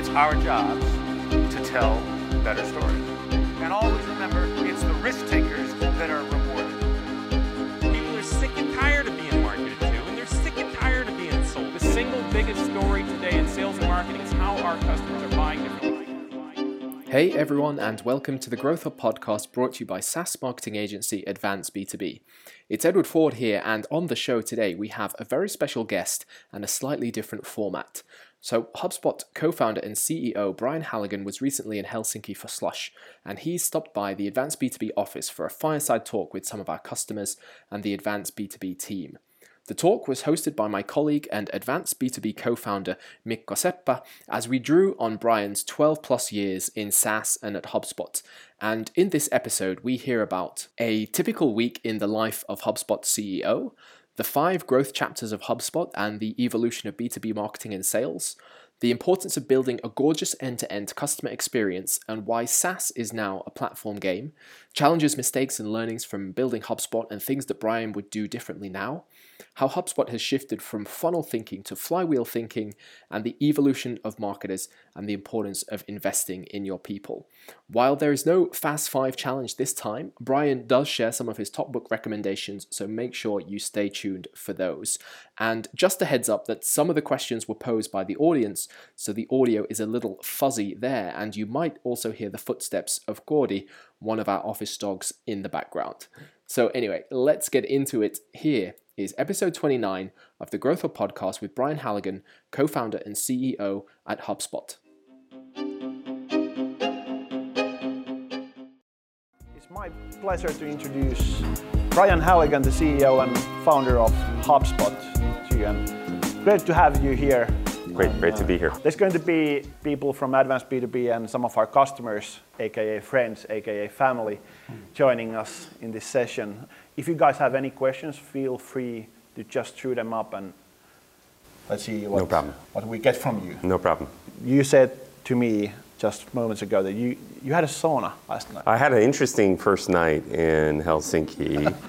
It's our jobs to tell better stories. And always remember, it's the risk takers that are rewarded. People are sick and tired of being marketed to, and they're sick and tired of being sold. The single biggest story today in sales and marketing is how our customers are buying differently. Hey everyone, and welcome to the Growth Hub podcast brought to you by SaaS marketing agency Advance B2B. It's Edward Ford here, and on the show today we have a very special guest and a slightly different format. So, HubSpot co founder and CEO Brian Halligan was recently in Helsinki for Slush, and he stopped by the Advance B2B office for a fireside talk with some of our customers and the Advance B2B team. The talk was hosted by my colleague and Advance B2B co founder Mikko Seppä as we drew on Brian's 12 plus years in SaaS and at HubSpot. And in this episode, we hear about a typical week in the life of HubSpot CEO, the five growth chapters of HubSpot and the evolution of B2B marketing and sales, the importance of building a gorgeous end to end customer experience and why SaaS is now a platform game, challenges, mistakes, and learnings from building HubSpot and things that Brian would do differently now, how HubSpot has shifted from funnel thinking to flywheel thinking, and the evolution of marketers and the importance of investing in your people. While there is no Fast 5 challenge this time, Brian does share some of his top book recommendations, so make sure you stay tuned for those. And just a heads up that some of the questions were posed by the audience, so the audio is a little fuzzy there, and you might also hear the footsteps of Gordy, one of our office dogs, in the background. So, anyway, let's get into it. Here is episode 29 of the Growth Hub podcast with Brian Halligan, co founder and CEO at HubSpot. It's my pleasure to introduce Brian Halligan, the CEO and founder of HubSpot, to you. And great to have you here. Great, great to be here. There's going to be people from Advance B2B and some of our customers, aka friends, aka family, joining us in this session. If you guys have any questions, feel free to just throw them up and let's see what, No problem. what we get from you. No problem. You said to me just moments ago that you, you had a sauna last night. I had an interesting first night in Helsinki.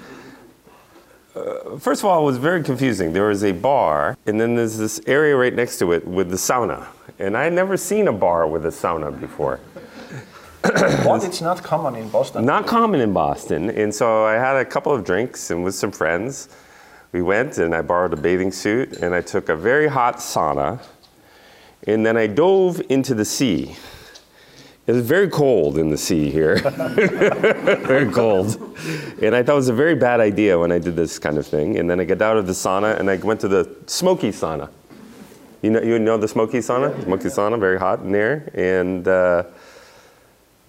Uh, first of all, it was very confusing. There was a bar, and then there's this area right next to it with the sauna. And I had never seen a bar with a sauna before. But it's not common in Boston. Not common in Boston. And so I had a couple of drinks and with some friends, we went and I borrowed a bathing suit and I took a very hot sauna. And then I dove into the sea. It was very cold in the sea here. very cold. And I thought it was a very bad idea when I did this kind of thing. And then I got out of the sauna and I went to the smoky sauna. You know, you know the smoky sauna? Smoky sauna, very hot in there. And uh,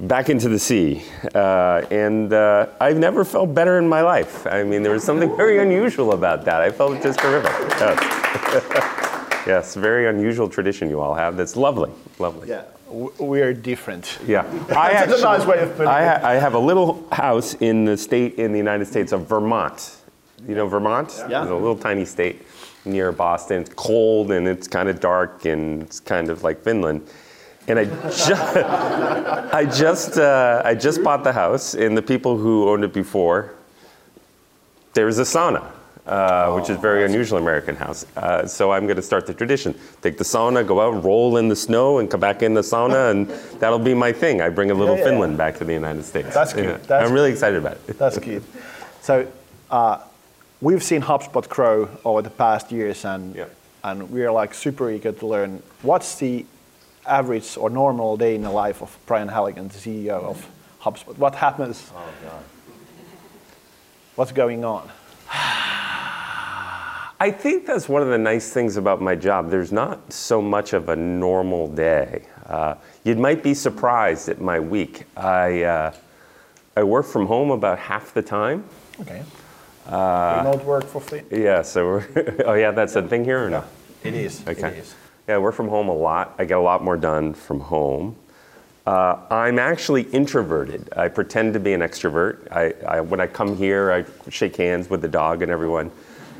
back into the sea. Uh, and uh, I've never felt better in my life. I mean, there was something very unusual about that. I felt just terrific. Yes. yes, very unusual tradition you all have. That's lovely, lovely. Yeah, we are different. Yeah, I That's a nice way of putting I, it. ha- I have a little house in the state in the United States of Vermont. You know Vermont? Yeah. It's a little tiny state near Boston. It's cold and it's kind of dark and it's kind of like Finland. And I just, I just, uh, I just bought the house, and the people who owned it before, there was a sauna. Uh, which is very unusual American house. Uh, so I'm going to start the tradition. Take the sauna, go out, roll in the snow, and come back in the sauna, and that'll be my thing. I bring a little Yeah, yeah. Finland back to the United States. That's good. Yeah. That's I'm really excited about it. That's good. So uh, we've seen HubSpot grow over the past years, and and we are like super eager to learn what's the average or normal day in the life of Brian Halligan, the CEO of HubSpot. What happens? Oh, God. What's going on? I think that's one of the nice things about my job. There's not so much of a normal day. Uh, you might be surprised at my week. I, uh, I work from home about half the time. Okay. Uh, Remote work for free. Yeah, so oh yeah, that's a thing here or no? It is. Okay. It is. Yeah, I work from home a lot. I get a lot more done from home. Uh, I'm actually introverted. I pretend to be an extrovert. I, I, when I come here, I shake hands with the dog and everyone.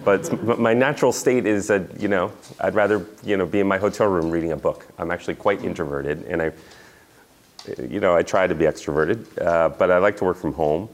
But my natural state is that, you know, I'd rather, you know, be in my hotel room reading a book. I'm actually quite introverted, and I, you know, I try to be extroverted, uh, but I like to work from home.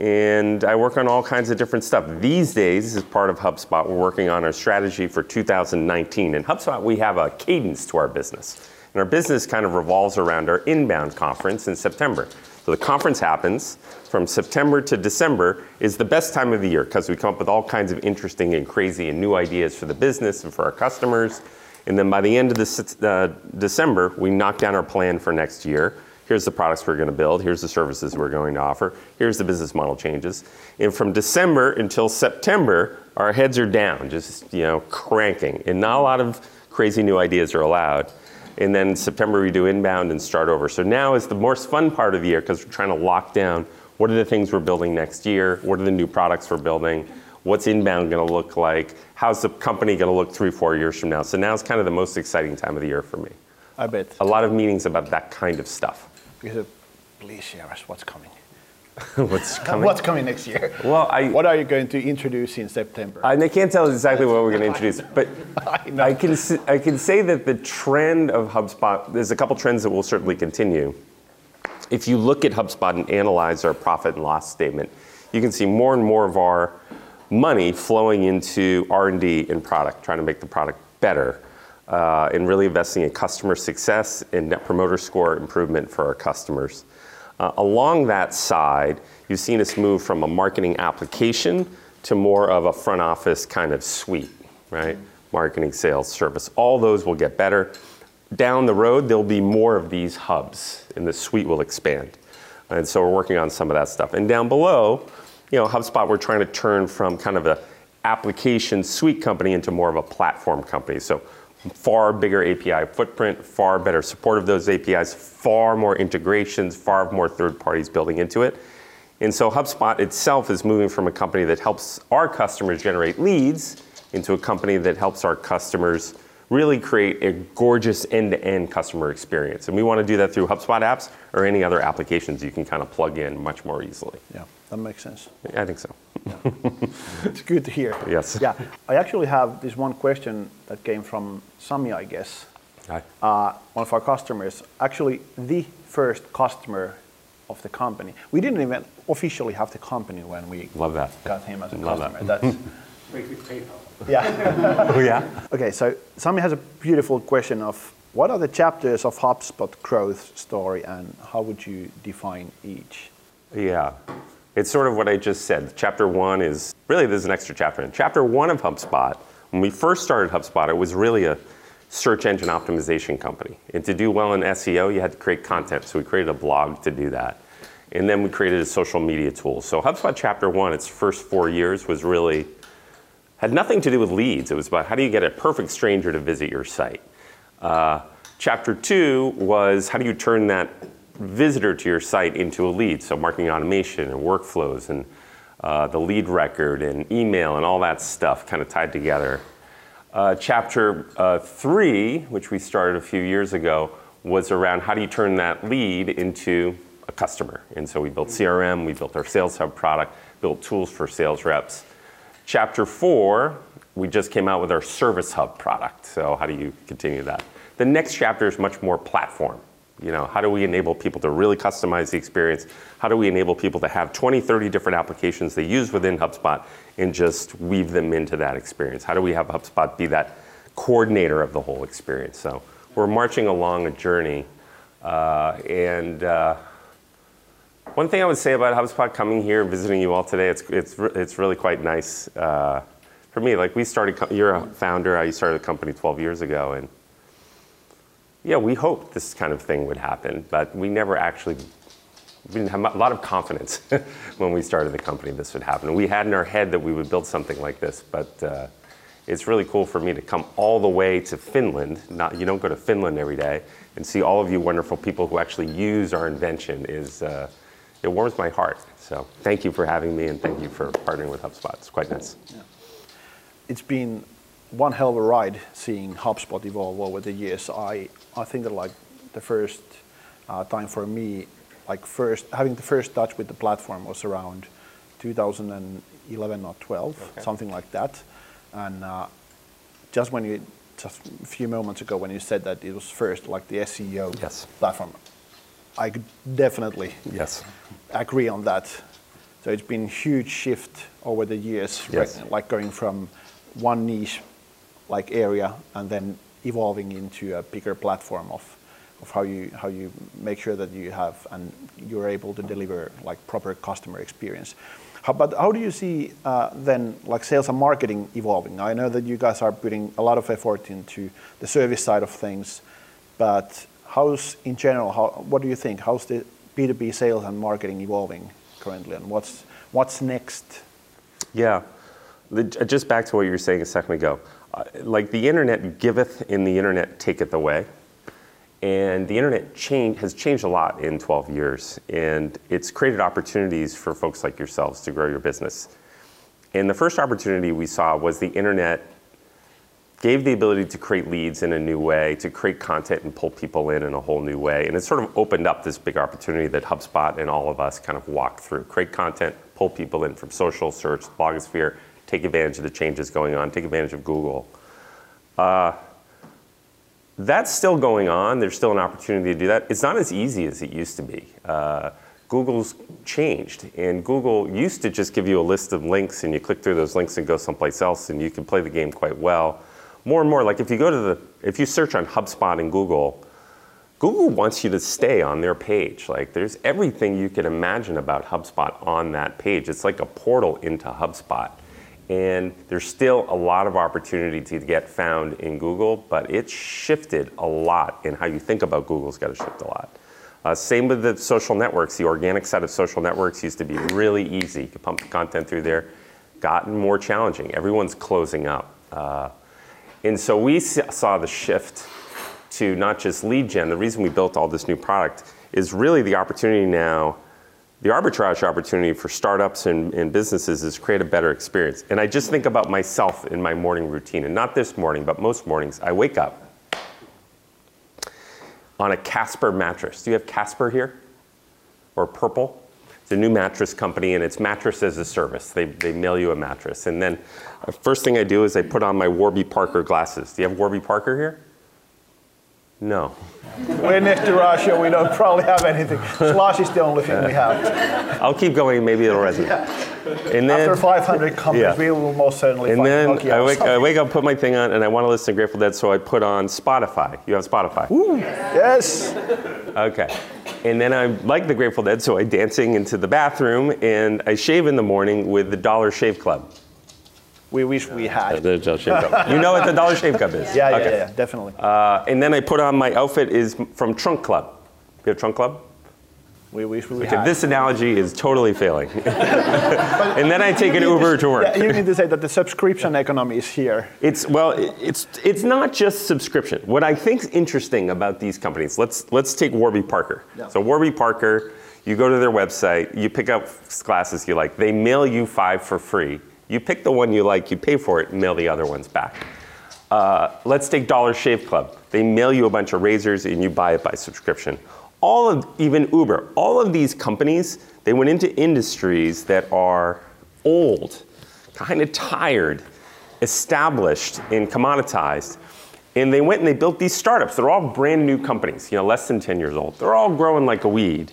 And I work on all kinds of different stuff. These days, as part of HubSpot, we're working on our strategy for 2019. In HubSpot, we have a cadence to our business. And our business kind of revolves around our inbound conference in September. So the conference happens from September to December is the best time of the year because we come up with all kinds of interesting and crazy and new ideas for the business and for our customers. And then by the end of uh, December, we knock down our plan for next year. Here's the products we're going to build. Here's the services we're going to offer. Here's the business model changes. And from December until September, our heads are down, just you know, cranking, and not a lot of crazy new ideas are allowed. And then September we do inbound and start over. So now is the most fun part of the year because we're trying to lock down what are the things we're building next year, what are the new products we're building, what's inbound going to look like, how's the company going to look three, four years from now. So now is kind of the most exciting time of the year for me. I bet. A lot of meetings about that kind of stuff. Because, please share us what's coming. what's coming? What's coming next year? Well, I, What are you going to introduce in September? I, I can't tell us exactly what we're going to introduce, but I. I can I can say that the trend of HubSpot. There's a couple trends that will certainly continue. If you look at HubSpot and analyze our profit and loss statement, you can see more and more of our money flowing into R&D and product, trying to make the product better, uh, and really investing in customer success and net promoter score improvement for our customers. Uh, along that side, you've seen us move from a marketing application to more of a front office kind of suite, right? Marketing, sales, service. All those will get better. Down the road, there'll be more of these hubs, and the suite will expand. And so we're working on some of that stuff. And down below, you know, HubSpot, we're trying to turn from kind of a application suite company into more of a platform company. So far bigger API footprint, far better support of those APIs, far more integrations, far more third parties building into it. And so HubSpot itself is moving from a company that helps our customers generate leads into a company that helps our customers really create a gorgeous end-to-end customer experience. And we want to do that through HubSpot apps or any other applications you can kind of plug in much more easily. yeah, that makes sense. I think so. It's good to hear. Yes. Yeah, I actually have this one question that came from Sami, I guess. Hi. uh, one of our customers, actually the first customer of the company. We didn't even officially have the company when we Love that. got him as a Love that. customer. That's yeah. Oh yeah. okay, so Sami has a beautiful question of what are the chapters of HubSpot growth story and how would you define each? Yeah. It's sort of what I just said. Chapter one is really there's an extra chapter in. Chapter one of HubSpot, when we first started HubSpot, it was really a search engine optimization company. And to do well in SEO, you had to create content. So we created a blog to do that. And then we created a social media tool. So HubSpot chapter one, its first four years was really had nothing to do with leads. It was about how do you get a perfect stranger to visit your site. Uh, chapter two was how do you turn that visitor to your site into a lead? So marketing automation and workflows and uh, the lead record and email and all that stuff kind of tied together. Uh, chapter uh, three, which we started a few years ago, was around how do you turn that lead into a customer. And so we built CRM, we built our Sales Hub product, built tools for sales reps. Chapter four, we just came out with our Service Hub product. So how do you continue that? The next chapter is much more platform. You know, how do we enable people to really customize the experience? How do we enable people to have 20, 30 different applications they use within HubSpot and just weave them into that experience? How do we have HubSpot be that coordinator of the whole experience? So we're marching along a journey. Uh, and uh, one thing I would say about HubSpot coming here, visiting you all today, it's, it's, it's really quite nice uh, for me. Like we started, you're a founder, I started a company 12 years ago, and yeah, we hoped this kind of thing would happen, but we never actually, we didn't have a lot of confidence when we started the company this would happen. We had in our head that we would build something like this, but uh, it's really cool for me to come all the way to Finland. Not, you don't go to Finland every day and see all of you wonderful people who actually use our invention is, uh, it warms my heart. So thank you for having me and thank you for partnering with HubSpot. It's quite nice. Yeah. It's been one hell of a ride seeing HubSpot evolve over the years. I, I think that like the first uh, time for me, like first having the first touch with the platform was around 2011 or 12, something like that. And uh, just when you, just a few moments ago when you said that it was first like the SEO Yes. platform, I could definitely Yes. agree on that. So it's been huge shift over the years, Yes. right? like going from one niche like area and then evolving into a bigger platform of of how you how you make sure that you have and you're able to deliver like proper customer experience. How, but how do you see uh, then like sales and marketing evolving? I know that you guys are putting a lot of effort into the service side of things, but how's in general? How, what do you think? How's the B2B sales and marketing evolving currently, and what's what's next? Yeah, just back to what you were saying a second ago. Uh, like the internet giveth, and the internet taketh away. And the internet change, has changed a lot in 12 years, and it's created opportunities for folks like yourselves to grow your business. And the first opportunity we saw was the internet gave the ability to create leads in a new way, to create content and pull people in in a whole new way. And it sort of opened up this big opportunity that HubSpot and all of us kind of walked through. Create content, pull people in from social, search, blogosphere, take advantage of the changes going on, take advantage of Google. Uh, that's still going on. There's still an opportunity to do that. It's not as easy as it used to be. Uh, Google's changed, and Google used to just give you a list of links, and you click through those links and go someplace else, and you can play the game quite well. More and more, like if you go to the, if you search on HubSpot in Google, Google wants you to stay on their page. Like there's everything you can imagine about HubSpot on that page. It's like a portal into HubSpot. And there's still a lot of opportunity to get found in Google, but it's shifted a lot in how you think about Google's got to shift a lot. Uh, same with the social networks. The organic side of social networks used to be really easy. You could pump the content through there. Gotten more challenging. Everyone's closing up. Uh, and so we saw the shift to not just lead gen. The reason we built all this new product is really the opportunity now the arbitrage opportunity for startups and, and, businesses is create a better experience. And I just think about myself in my morning routine, and not this morning, but most mornings, I wake up on a Casper mattress. Do you have Casper here? Or Purple? It's a new mattress company, and it's mattress as a service. They, they mail you a mattress. And then the uh, first thing I do is I put on my Warby Parker glasses. Do you have Warby Parker here? No. We're next to Russia. We don't probably have anything. Slush is the only thing we have. I'll keep going. Maybe it'll resonate. Yeah. And then, After 500 companies, yeah. we will most certainly. And then I wake, I wake, up, put my thing on, and I want to listen to Grateful Dead, so I put on Spotify. You have Spotify? Ooh. Yes. Okay. And then I like the Grateful Dead, so I dancing into the bathroom, and I shave in the morning with the Dollar Shave Club we wish we had. The Dollar Shave Club. you know what the Dollar Shave Club is? Yeah, yeah, okay. yeah, definitely. Uh, and then I put on my outfit is from Trunk Club. You have Trunk Club? We wish we okay, had. This analogy is totally failing. and then I take an Uber to work. Yeah, you need to say that the subscription economy is here. It's well, it's it's not just subscription. What I think is interesting about these companies, let's let's take Warby Parker. Yeah. So Warby Parker, you go to their website, you pick up glasses you like, they mail you five for free you pick the one you like, you pay for it, and mail the other ones back. Uh, let's take Dollar Shave Club. They mail you a bunch of razors and you buy it by subscription. All of, even Uber, all of these companies, they went into industries that are old, kind of tired, established, and commoditized. And they went and they built these startups. They're all brand new companies, you know, less than 10 years old. They're all growing like a weed.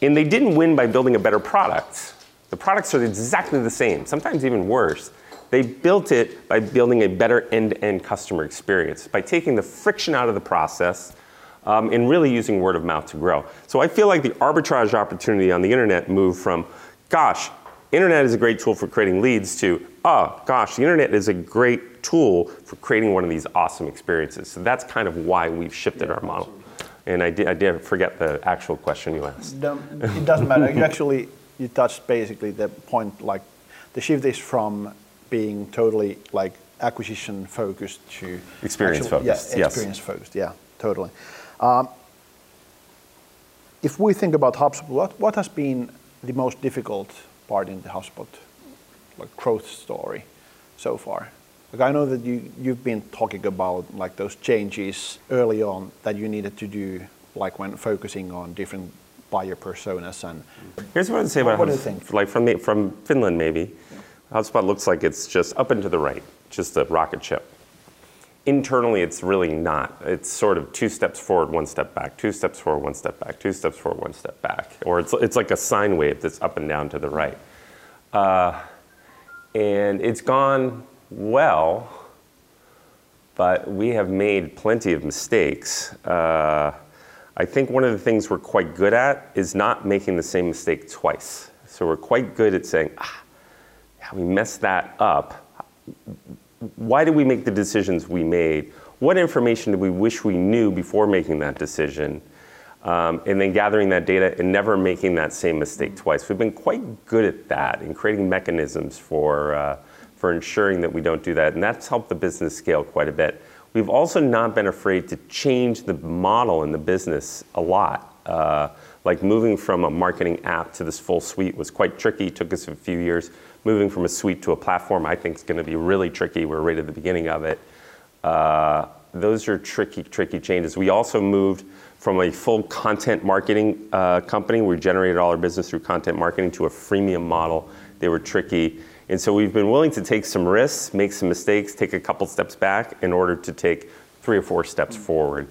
And they didn't win by building a better product. The products are exactly the same, sometimes even worse. They built it by building a better end to end customer experience, by taking the friction out of the process um, and really using word of mouth to grow. So I feel like the arbitrage opportunity on the internet moved from, gosh, internet is a great tool for creating leads to, oh, gosh, the internet is a great tool for creating one of these awesome experiences. So that's kind of why we've shifted our model. And I did, I did forget the actual question you asked. It doesn't matter. You actually you touched basically the point like the shift is from being totally like acquisition focused to experience actually, focused. Yeah, experience yes. focused. Yeah, totally. Um, if we think about HubSpot, what, what has been the most difficult part in the HubSpot like growth story so far? Like I know that you you've been talking about like those changes early on that you needed to do, like when focusing on different buyer personas and here's what I'd say about what, think? like from the, from Finland maybe. Yeah. HubSpot looks like it's just up and to the right just a rocket ship. Internally it's really not. It's sort of two steps forward one step back two steps forward one step back two steps forward one step back. Or it's, it's like a sine wave that's up and down to the right. Uh, and it's gone well but we have made plenty of mistakes. Uh, I think one of the things we're quite good at is not making the same mistake twice. So we're quite good at saying, ah, we messed that up. Why did we make the decisions we made? What information did we wish we knew before making that decision? Um, and then gathering that data and never making that same mistake twice. We've been quite good at that in creating mechanisms for, uh, for ensuring that we don't do that. And that's helped the business scale quite a bit. We've also not been afraid to change the model in the business a lot. Uh, like moving from a marketing app to this full suite was quite tricky, took us a few years. Moving from a suite to a platform, I think, is going to be really tricky. We're right at the beginning of it. Uh, those are tricky, tricky changes. We also moved from a full content marketing uh, company. We generated all our business through content marketing to a freemium model. They were tricky. And so we've been willing to take some risks, make some mistakes, take a couple steps back in order to take three or four steps forward.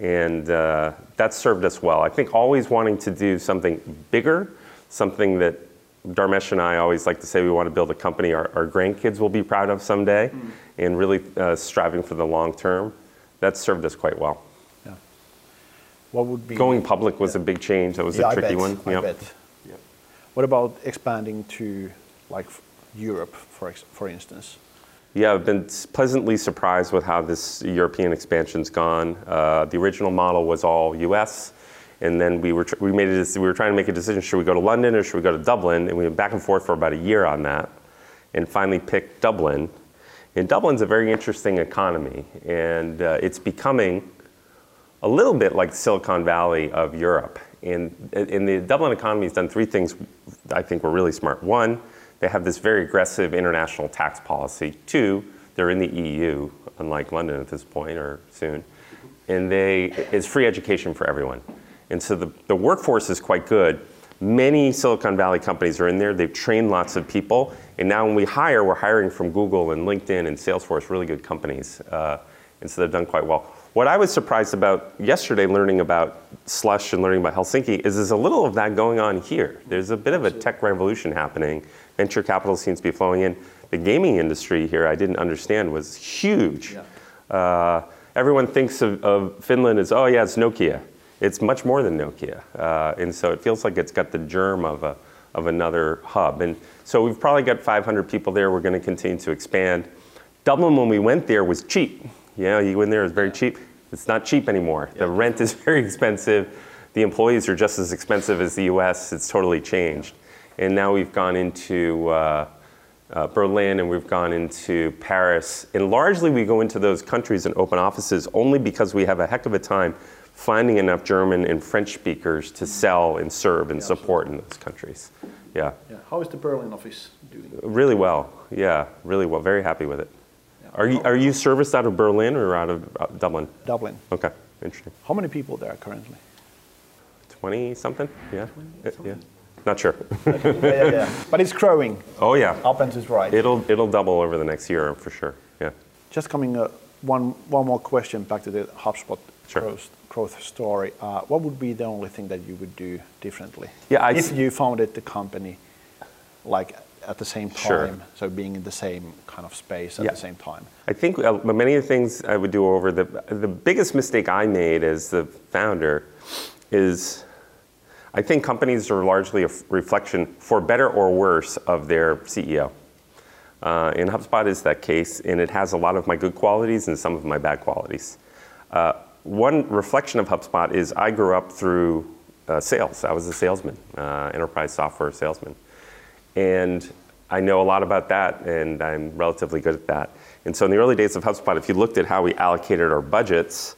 And uh, that's served us well. I think always wanting to do something bigger, something that Dharmesh and I always like to say we want to build a company our, our grandkids will be proud of someday, mm. and really uh, striving for the long term. That's served us quite well. Yeah. What would be going public was yeah. a big change. That was yeah, a tricky I bet, one. I yep. bet. Yep. What about expanding to like Europe, for for instance? Yeah, I've been pleasantly surprised with how this European expansion's gone. Uh, the original model was all U.S. And then we were, we, made a, we were trying to make a decision should we go to London or should we go to Dublin? And we went back and forth for about a year on that and finally picked Dublin. And Dublin's a very interesting economy, and uh, it's becoming a little bit like Silicon Valley of Europe. And, and the Dublin economy has done three things I think were really smart. One, they have this very aggressive international tax policy. Two, they're in the EU, unlike London at this point or soon. And they, it's free education for everyone. And so the, the workforce is quite good. Many Silicon Valley companies are in there. They've trained lots of people. And now when we hire, we're hiring from Google and LinkedIn and Salesforce, really good companies. Uh, and so they've done quite well. What I was surprised about yesterday, learning about Slush and learning about Helsinki, is there's a little of that going on here. There's a bit of a tech revolution happening. Venture capital seems to be flowing in. The gaming industry here, I didn't understand, was huge. Yeah. Uh, everyone thinks of, of Finland as, oh, yeah, it's Nokia it's much more than Nokia. Uh, and so it feels like it's got the germ of, a, of another hub. And so we've probably got 500 people there. We're going to continue to expand. Dublin, when we went there, was cheap. You know, you went there, it was very cheap. It's not cheap anymore. The rent is very expensive. The employees are just as expensive as the US. It's totally changed. And now we've gone into uh, uh, Berlin and we've gone into Paris. And largely we go into those countries and open offices only because we have a heck of a time finding enough German and French speakers to sell and serve and yeah, support in those countries. Yeah. yeah. How is the Berlin office doing? Really well. Yeah, really well. Very happy with it. Yeah. Are you are you serviced out of Berlin or out of uh, Dublin? Dublin. Okay, interesting. How many people there currently? Twenty something. Yeah. 20 something? Yeah. Not sure. yeah, yeah, yeah. But it's growing. Oh yeah. Up and to the right. It'll it'll double over the next year for sure. Yeah. Just coming uh, one one more question back to the HubSpot sure. growth growth story, uh, what would be the only thing that you would do differently? Yeah, I if you founded the company, like at the same time, sure. so being in the same kind of space at yeah. the same time. I think uh, many of the things I would do over the the biggest mistake I made as the founder is. I think companies are largely a reflection, for better or worse, of their CEO. Uh, and HubSpot is that case, and it has a lot of my good qualities and some of my bad qualities. Uh, one reflection of HubSpot is I grew up through uh, sales. I was a salesman, uh, enterprise software salesman. And I know a lot about that, and I'm relatively good at that. And so in the early days of HubSpot, if you looked at how we allocated our budgets,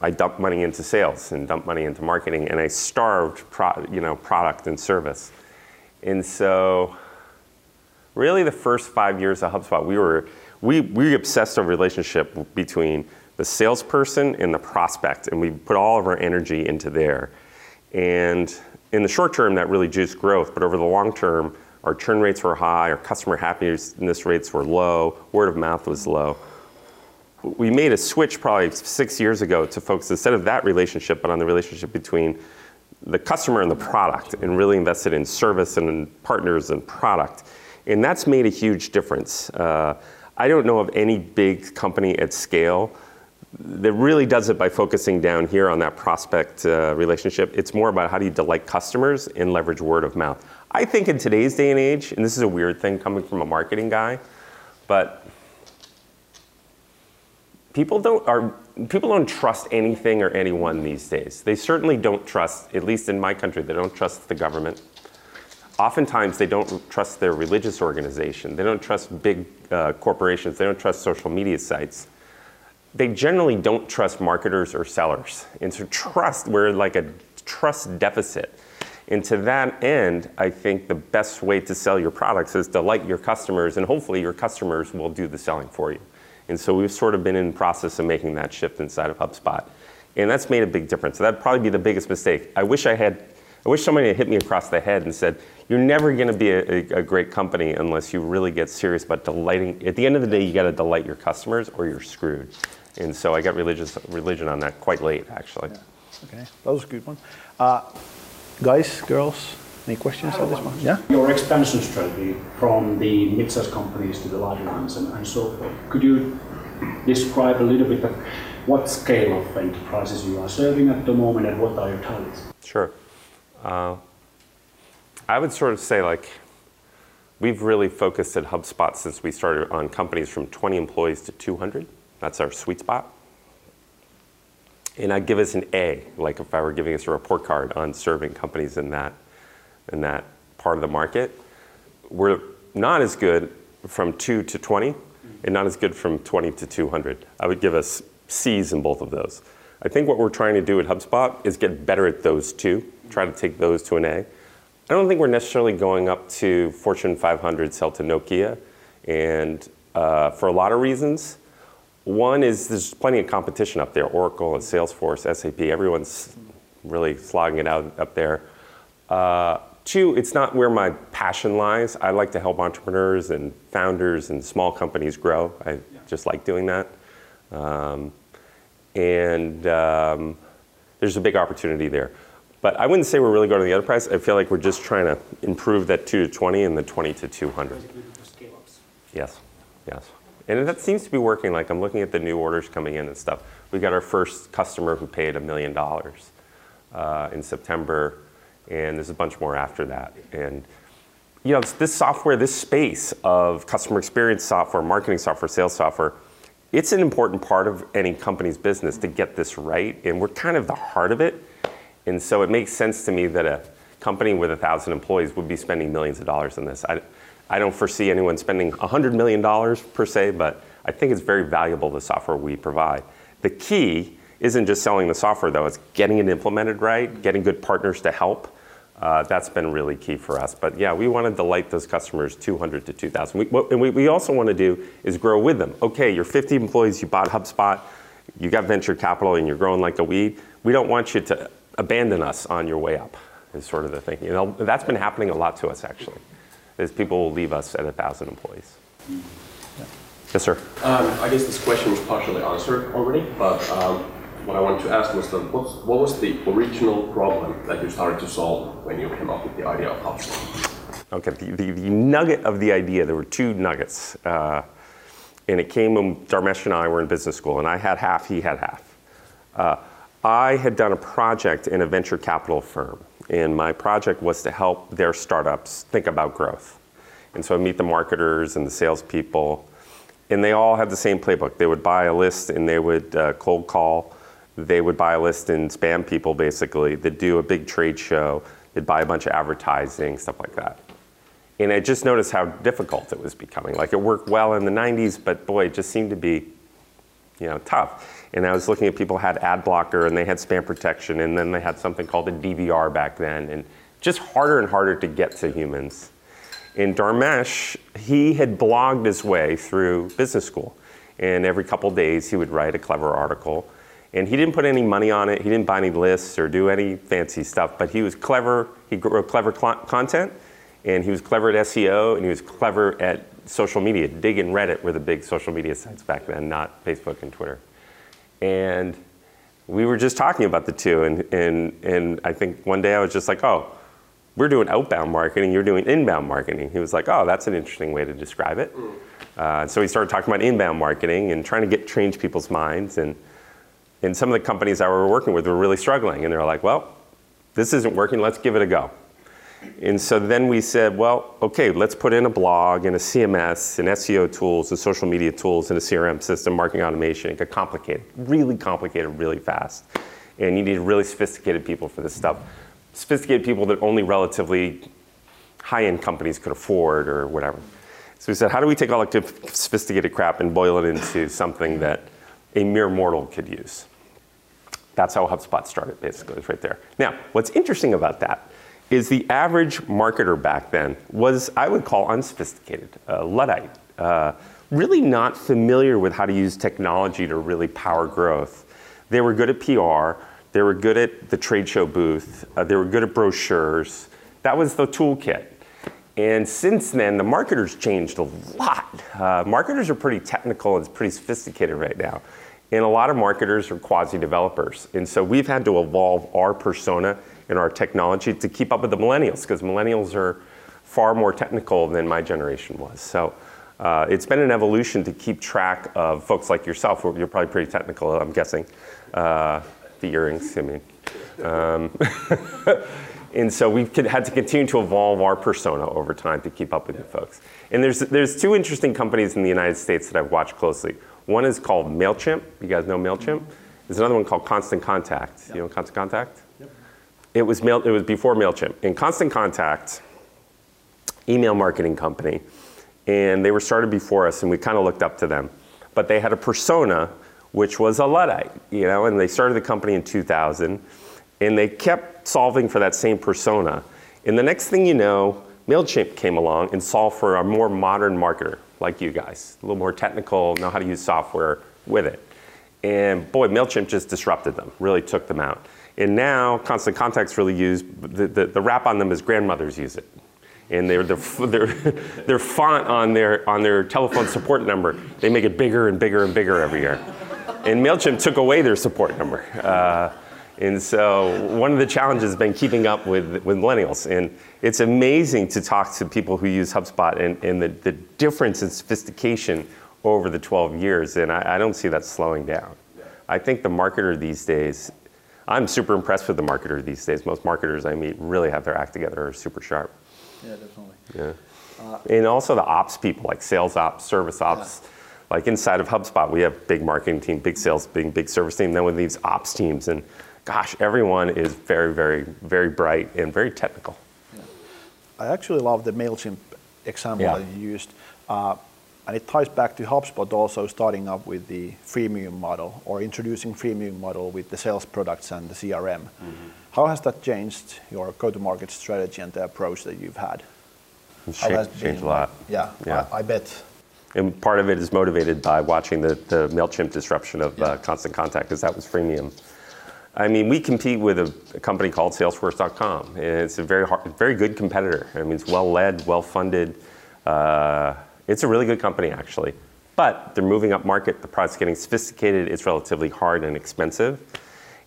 I dumped money into sales and dumped money into marketing, and I starved pro- you know, product and service. And so really the first five years of HubSpot, we were we, we obsessed on relationship between the salesperson and the prospect, and we put all of our energy into there. And in the short term, that really juiced growth, but over the long term, our churn rates were high, our customer happiness rates were low, word of mouth was low. We made a switch probably six years ago to focus instead of that relationship, but on the relationship between the customer and the product, and really invested in service and in partners and product. And that's made a huge difference. Uh, I don't know of any big company at scale that really does it by focusing down here on that prospect uh, relationship. It's more about how do you delight customers and leverage word of mouth. I think in today's day and age, and this is a weird thing coming from a marketing guy, but people don't are people don't trust anything or anyone these days. They certainly don't trust, at least in my country, they don't trust the government. Oftentimes, they don't trust their religious organization. They don't trust big uh, corporations. They don't trust social media sites they generally don't trust marketers or sellers. And so trust, we're like a trust deficit. And to that end, I think the best way to sell your products is to delight your customers, and hopefully your customers will do the selling for you. And so we've sort of been in process of making that shift inside of HubSpot. And that's made a big difference. So that'd probably be the biggest mistake. I wish I had, I wish somebody had hit me across the head and said, you're never going to be a, a, a, great company unless you really get serious about delighting. At the end of the day, you got to delight your customers or you're screwed. And so I got religious religion on that quite late, actually. Yeah. Okay, that was a good one. Uh, guys, girls, any questions at this one? Yeah. Your expansion strategy from the mid-sized companies to the larger ones and, and so forth. Could you describe a little bit of what scale of enterprises you are serving at the moment and what are your targets? Sure. Uh, I would sort of say like we've really focused at HubSpot since we started on companies from 20 employees to 200. That's our sweet spot. And I'd give us an A, like if I were giving us a report card on serving companies in that, in that part of the market. We're not as good from 2 to 20, and not as good from 20 to 200. I would give us C's in both of those. I think what we're trying to do at HubSpot is get better at those two, try to take those to an A. I don't think we're necessarily going up to Fortune 500, sell to Nokia, and uh, for a lot of reasons. One is there's plenty of competition up there. Oracle and Salesforce, SAP, everyone's really slogging it out up there. Uh, two, it's not where my passion lies. I like to help entrepreneurs and founders and small companies grow. I yeah. just like doing that. Um, and um, there's a big opportunity there. But I wouldn't say we're really going to the enterprise. I feel like we're just trying to improve that 2 to 20 and the 20 to 200. Yes, yes. And that seems to be working. Like I'm looking at the new orders coming in and stuff. We got our first customer who paid a million dollars uh, in September, and there's a bunch more after that. And you know, this software, this space of customer experience software, marketing software, sales software, it's an important part of any company's business to get this right, and we're kind of the heart of it. And so it makes sense to me that a company with a thousand employees would be spending millions of dollars on this. I, I don't foresee anyone spending $100 million per se, but I think it's very valuable, the software we provide. The key isn't just selling the software, though, it's getting it implemented right, getting good partners to help. Uh, that's been really key for us. But yeah, we want to delight those customers 200 to 2,000. We, what we, we also want to do is grow with them. Okay, you're 50 employees, you bought HubSpot, you got venture capital, and you're growing like a weed. We don't want you to abandon us on your way up, is sort of the thinking. That's been happening a lot to us, actually is people will leave us at 1,000 employees. Yeah. Yes, sir. Um, I guess this question was partially answered already, but um, what I wanted to ask was that what was the original problem that you started to solve when you came up with the idea of HubSpot? Okay, the, the, the, nugget of the idea, there were two nuggets. Uh, and it came when Dharmesh and I were in business school, and I had half, he had half. Uh, I had done a project in a venture capital firm and my project was to help their startups think about growth. And so I meet the marketers and the salespeople, and they all had the same playbook. They would buy a list and they would uh, cold call. They would buy a list and spam people basically. They'd do a big trade show. They'd buy a bunch of advertising, stuff like that. And I just noticed how difficult it was becoming. Like it worked well in the 90s, but boy, it just seemed to be, you know, tough and I was looking at people had ad blocker and they had spam protection and then they had something called a DVR back then and just harder and harder to get to humans. In Dharmesh, he had blogged his way through business school and every couple days he would write a clever article and he didn't put any money on it, he didn't buy any lists or do any fancy stuff, but he was clever, he wrote clever cl- content and he was clever at SEO and he was clever at social media. Digg and Reddit were the big social media sites back then, not Facebook and Twitter. And we were just talking about the two. And, and, and I think one day I was just like, oh, we're doing outbound marketing, you're doing inbound marketing. He was like, oh, that's an interesting way to describe it. Uh, so we started talking about inbound marketing and trying to get change people's minds. And And some of the companies that we were working with were really struggling, and they were like, well, this isn't working, let's give it a go. And so then we said, well, okay, let's put in a blog and a CMS and SEO tools and social media tools and a CRM system, marketing automation. It got complicated, really complicated, really fast. And you need really sophisticated people for this stuff. Sophisticated people that only relatively high end companies could afford or whatever. So we said, how do we take all the sophisticated crap and boil it into something that a mere mortal could use? That's how HubSpot started, basically, right there. Now, what's interesting about that is the average marketer back then was, I would call, unsophisticated, uh, Luddite, uh, really not familiar with how to use technology to really power growth. They were good at PR, they were good at the trade show booth, uh, they were good at brochures. That was the toolkit. And since then, the marketers changed a lot. Uh, marketers are pretty technical and pretty sophisticated right now. And a lot of marketers are quasi developers. And so we've had to evolve our persona and our technology to keep up with the millennials, because millennials are far more technical than my generation was. So uh, it's been an evolution to keep track of folks like yourself. You're probably pretty technical, I'm guessing. Uh, the earrings, I mean. Um, and so we've had to continue to evolve our persona over time to keep up with you folks. And there's, there's two interesting companies in the United States that I've watched closely. One is called MailChimp. You guys know MailChimp? There's another one called Constant Contact. Yep. You know Constant Contact? Yep. It, was mail, it was before MailChimp. In Constant Contact, email marketing company, and they were started before us, and we kind of looked up to them. But they had a persona which was a Luddite, you know, and they started the company in 2000, and they kept solving for that same persona. And the next thing you know, MailChimp came along and solved for a more modern marketer like you guys, a little more technical, know how to use software with it. And boy, MailChimp just disrupted them, really took them out. And now Constant Contact's really used, the, the, the wrap on them is grandmothers use it. And their, their, their, their font on their, on their telephone support number, they make it bigger and bigger and bigger every year. And MailChimp took away their support number. Uh, and so one of the challenges has been keeping up with, with millennials. And it's amazing to talk to people who use HubSpot and, and the, the difference in sophistication over the 12 years. And I, I don't see that slowing down. I think the marketer these days, I'm super impressed with the marketer these days. Most marketers I meet really have their act together, are super sharp. Yeah, definitely. Yeah. Uh, and also the ops people, like sales ops, service ops. Yeah. Like inside of HubSpot, we have big marketing team, big sales, big, big service team. Then with these ops teams, and gosh, everyone is very, very, very bright and very technical. Yeah. I actually love the MailChimp example yeah. that you used. Uh, and it ties back to HubSpot also starting up with the freemium model or introducing freemium model with the sales products and the CRM. Mm-hmm. How has that changed your go-to-market strategy and the approach that you've had? It's changed, changed a lot. Yeah, yeah. I, I, bet. And part of it is motivated by watching the, the MailChimp disruption of uh, yeah. uh, Constant Contact because that was freemium. I mean, we compete with a, a company called Salesforce.com, and it's a very hard, very good competitor. I mean, it's well led, well funded. Uh, it's a really good company, actually. But they're moving up market. The product's getting sophisticated. It's relatively hard and expensive.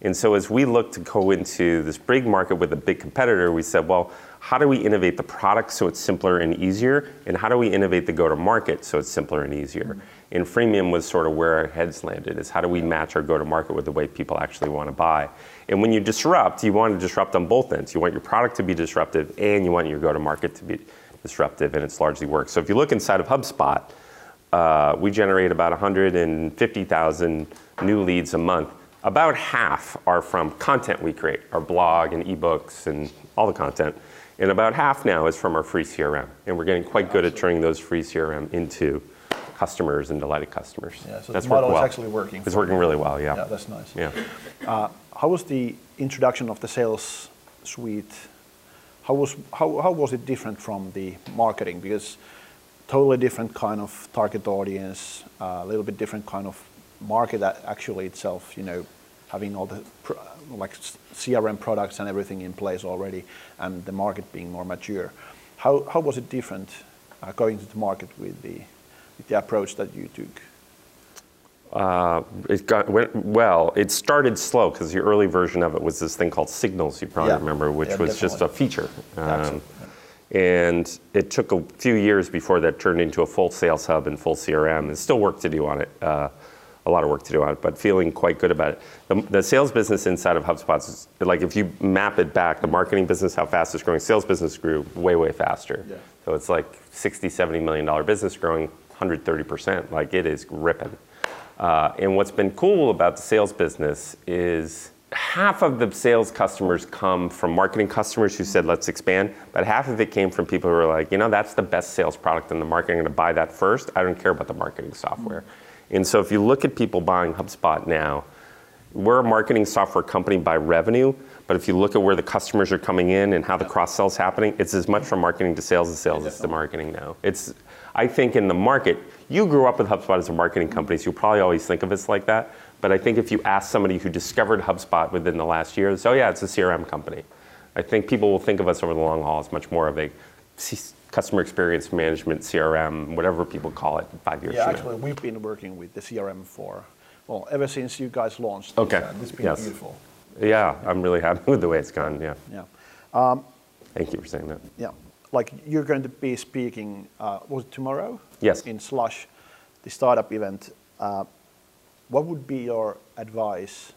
And so, as we look to go into this big market with a big competitor, we said, well, how do we innovate the product so it's simpler and easier? And how do we innovate the go to market so it's simpler and easier? Mm-hmm. And freemium was sort of where our heads landed is how do we match our go to market with the way people actually want to buy? And when you disrupt, you want to disrupt on both ends. You want your product to be disruptive and you want your go to market to be disruptive, and it's largely worked. So if you look inside of HubSpot, uh, we generate about 150,000 new leads a month. About half are from content we create, our blog and ebooks and all the content. And about half now is from our free CRM. And we're getting quite good at turning those free CRM into customers and delighted customers. Yeah, so that's the model well. is actually working. It's working really well, yeah. Yeah, that's nice. Yeah. Uh, how was the introduction of the sales suite? How was, how, how was it different from the marketing? Because totally different kind of target audience, uh, a uh, little bit different kind of market actually itself, you know, having all the like CRM products and everything in place already, and the market being more mature. How, how was it different uh, going to the market with the, the approach that you took? Uh, it got went well. It started slow because the early version of it was this thing called Signals. You probably yeah. remember, which yeah, was definitely. just a feature. Um, and it took a few years before that turned into a full sales hub and full CRM. There's still work to do on it. Uh, a lot of work to do on it, but feeling quite good about it. The, the sales business inside of HubSpot is like if you map it back, the marketing business, how fast it's growing, sales business grew way, way faster. Yeah. So it's like 60, 70 million dollar business growing 130%. Like it is ripping. Uh, and what's been cool about the sales business is half of the sales customers come from marketing customers who said, let's expand, but half of it came from people who were like, you know, that's the best sales product in the market. I'm going to buy that first. I don't care about the marketing software. And so if you look at people buying HubSpot now, we're a marketing software company by revenue, but if you look at where the customers are coming in and how the cross sell is happening, it's as much from marketing to sales as sales is to marketing now. It's, I think in the market, you grew up with HubSpot as a marketing company, so you probably always think of us like that. But I think if you ask somebody who discovered HubSpot within the last year, so oh yeah, it's a CRM company. I think people will think of us over the long haul as much more of a customer experience management CRM, whatever people call it, five years Yeah, from now. actually, we've been working with the CRM for, well, ever since you guys launched. Okay, This, uh, it's been yes. beautiful. Yeah, I'm really happy with the way it's gone. Yeah, Yeah. thank you for saying that. Yeah. Like you're going to be speaking, uh, was it tomorrow? Yes. In Slush, the startup event. Uh, what would be your advice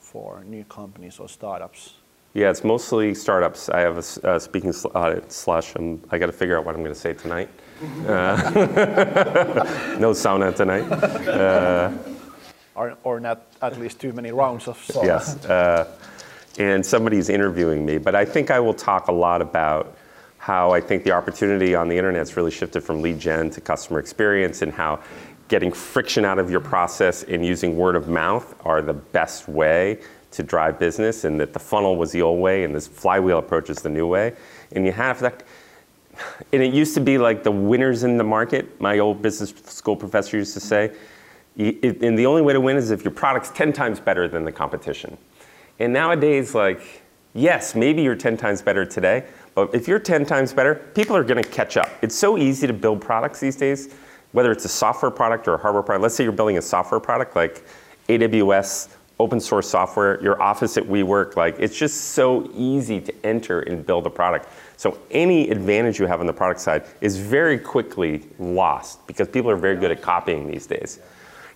for new companies or startups? Yeah, it's mostly startups. I have a, uh, speaking sl- uh, slush, and I got to figure out what I'm going to say tonight. Uh, no sauna tonight. Or, or not at least too many rounds of salt? Yes. Uh, and somebody's interviewing me, but I think I will talk a lot about how I think the opportunity on the internet's really shifted from lead gen to customer experience and how getting friction out of your process and using word of mouth are the best way to drive business and that the funnel was the old way and this flywheel approach is the new way. And you have that and it used to be like the winners in the market. My old business school professor used to mm-hmm. say, and the only way to win is if your product's 10 times better than the competition. And nowadays, like, yes, maybe you're 10 times better today, Oh, if you're 10 times better, people are gonna catch up. It's so easy to build products these days, whether it's a software product or a hardware product. Let's say you're building a software product like AWS, open source software, your office at WeWork, like, it's just so easy to enter and build a product. So any advantage you have on the product side is very quickly lost because people are very good at copying these days.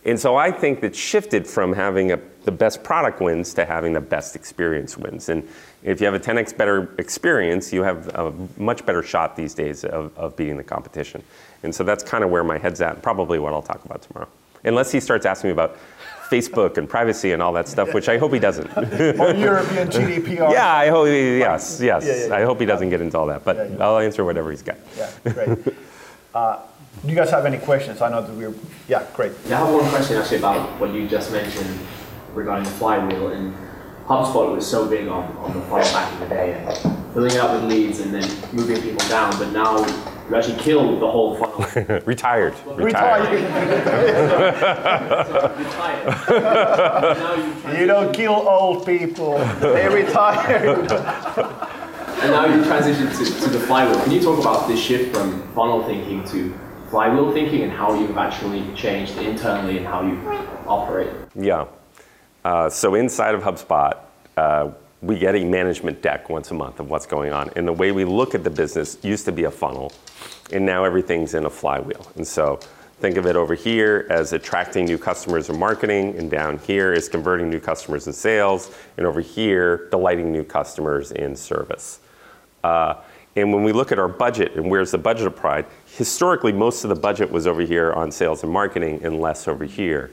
And so I think that shifted from having a, the best product wins to having the best experience wins. And if you have a 10x better experience, you have a much better shot these days of, of beating the competition. And so that's kind of where my head's at, and probably what I'll talk about tomorrow. Unless he starts asking me about Facebook and privacy and all that stuff, which I hope he doesn't. or European GDPR? yeah, I hope he, yes, yes. Yeah, yeah, yeah. I hope he doesn't get into all that, but. I'll answer whatever he's got. Yeah, great. Uh, do you guys have any questions? I know that we're, yeah, great. I have one question actually about what you just mentioned regarding the flywheel. And HubSpot was so big on, on the funnel back in the day and filling it up with leads and then moving people down. But now you actually killed the whole funnel. Retired. Retired. Retired. you You don't kill old people. They retired. And now you transition to, to the flywheel. Can you talk about this shift from funnel thinking to flywheel thinking and how you've actually changed internally and how you operate? Yeah. Uh, so inside of HubSpot, uh, we get a management deck once a month of what's going on. And the way we look at the business used to be a funnel, and now everything's in a flywheel. And so think of it over here as attracting new customers in marketing, and down here is converting new customers in sales, and over here, delighting new customers in service. Uh, and when we look at our budget and where's the budget applied, historically most of the budget was over here on sales and marketing and less over here.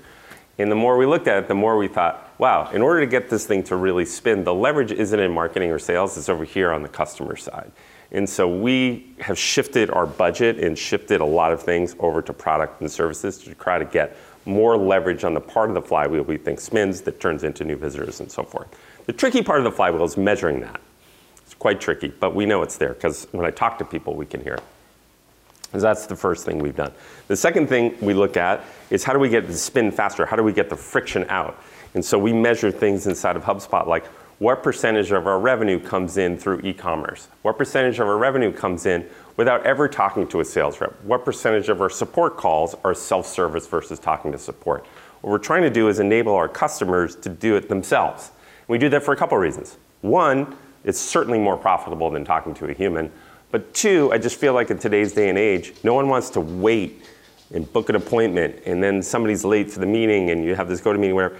And the more we looked at it, the more we thought, wow, in order to get this thing to really spin, the leverage isn't in marketing or sales, it's over here on the customer side. And so we have shifted our budget and shifted a lot of things over to product and services to try to get more leverage on the part of the flywheel we think spins that turns into new visitors and so forth. The tricky part of the flywheel is measuring that. Quite tricky, but we know it's there because when I talk to people, we can hear it. So that's the first thing we've done. The second thing we look at is how do we get the spin faster? How do we get the friction out? And so we measure things inside of HubSpot like what percentage of our revenue comes in through e-commerce? What percentage of our revenue comes in without ever talking to a sales rep? What percentage of our support calls are self-service versus talking to support? What we're trying to do is enable our customers to do it themselves. We do that for a couple of reasons. One, it's certainly more profitable than talking to a human. But two, I just feel like in today's day and age, no one wants to wait and book an appointment, and then somebody's late for the meeting, and you have this go to meeting, whatever.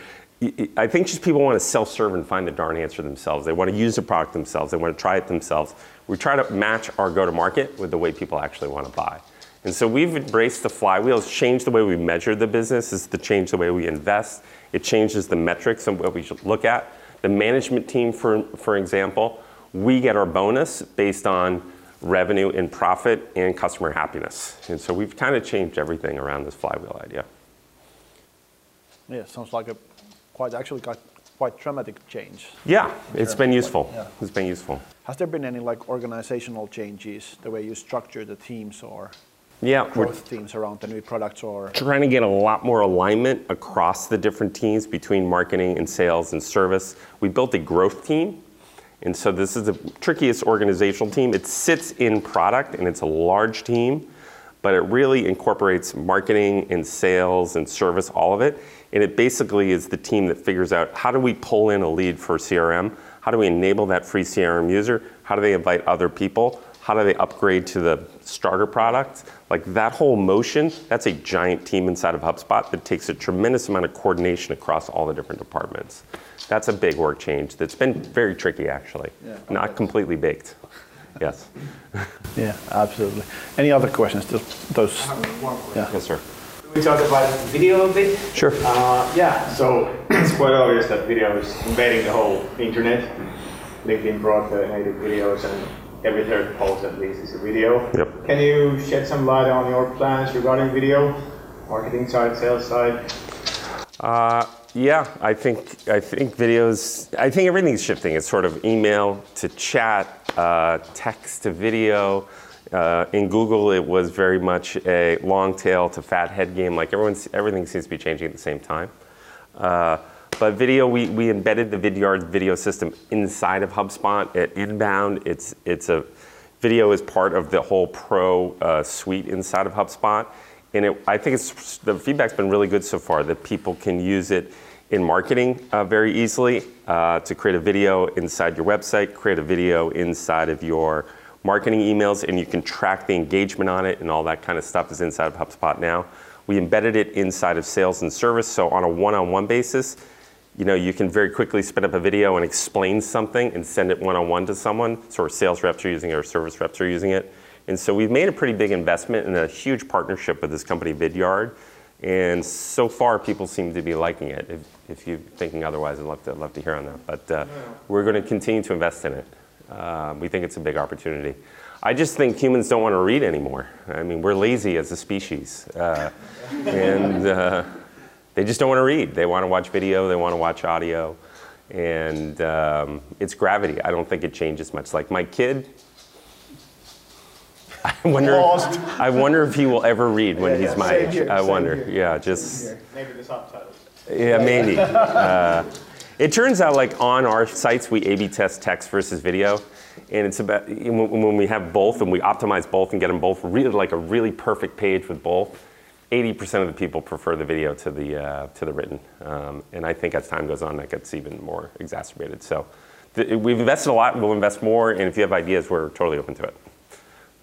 I think just people want to self serve and find the darn answer themselves. They want to use the product themselves, they want to try it themselves. We try to match our go to market with the way people actually want to buy. And so we've embraced the flywheel. It's changed the way we measure the business. It's to change the way we invest. It changes the metrics and what we should look at. The management team, for, for example, we get our bonus based on revenue and profit and customer happiness. And so we've kind of changed everything around this flywheel idea. Yeah, sounds like a quite actually quite, quite dramatic change. Yeah, it's been useful. Yeah. It's been useful. Has there been any like organizational changes, the way you structure the teams or yeah, growth teams around the new products or trying to get a lot more alignment across the different teams between marketing and sales and service. We built a growth team. And so this is the trickiest organizational team. It sits in product and it's a large team, but it really incorporates marketing and sales and service, all of it. And it basically is the team that figures out how do we pull in a lead for CRM? How do we enable that free CRM user? How do they invite other people? How do they upgrade to the starter product? Like that whole motion, that's a giant team inside of HubSpot that takes a tremendous amount of coordination across all the different departments. That's a big work change that's been very tricky actually, yeah. not completely baked. Yes. yeah, absolutely. Any other questions? Just those. Yeah. Yes, sir. We talk about video a bit. Sure. Uh, yeah, so it's quite obvious that video is invading the whole internet. LinkedIn brought the native videos and every third post at least is a video. Yep. Can you shed some light on your plans regarding video, marketing side, sales side? Uh, yeah, I think I think videos. I think everything's shifting. It's sort of email to chat, uh, text to video. Uh, in Google, it was very much a long tail to fat head game. Like everyone's, everything seems to be changing at the same time. Uh, but video, we, we embedded the Vidyard video system inside of HubSpot at Inbound. It's, it's a, video is part of the whole pro uh, suite inside of HubSpot. And it, I think it's, the feedback's been really good so far that people can use it in marketing uh, very easily uh, to create a video inside your website, create a video inside of your marketing emails, and you can track the engagement on it and all that kind of stuff is inside of HubSpot now. We embedded it inside of sales and service, so on a one-on-one basis, you know, you can very quickly spin up a video and explain something and send it one-on-one to someone. So our sales reps are using it, our service reps are using it. And so we've made a pretty big investment in a huge partnership with this company, Vidyard. And so far, people seem to be liking it. If, if you're thinking otherwise, I'd love to, love to hear on that. But uh, we're going to continue to invest in it. Uh, we think it's a big opportunity. I just think humans don't want to read anymore. I mean, we're lazy as a species. Uh, and uh, they just don't want to read. They want to watch video, they want to watch audio, and um, it's gravity. I don't think it changes much. Like my kid, I wonder. If, I wonder if he will ever read when yeah, he's yeah, my age. Here, I wonder. Here. Yeah, just maybe the subtitles. Yeah, maybe. uh, it turns out, like on our sites, we A/B test text versus video, and it's about when we have both and we optimize both and get them both really like a really perfect page with both 80% of the people prefer the video to the, uh, to the written. Um, and I think as time goes on, that gets even more exacerbated. So we've invested a lot, we'll invest more, and if you have ideas, we're totally open to it.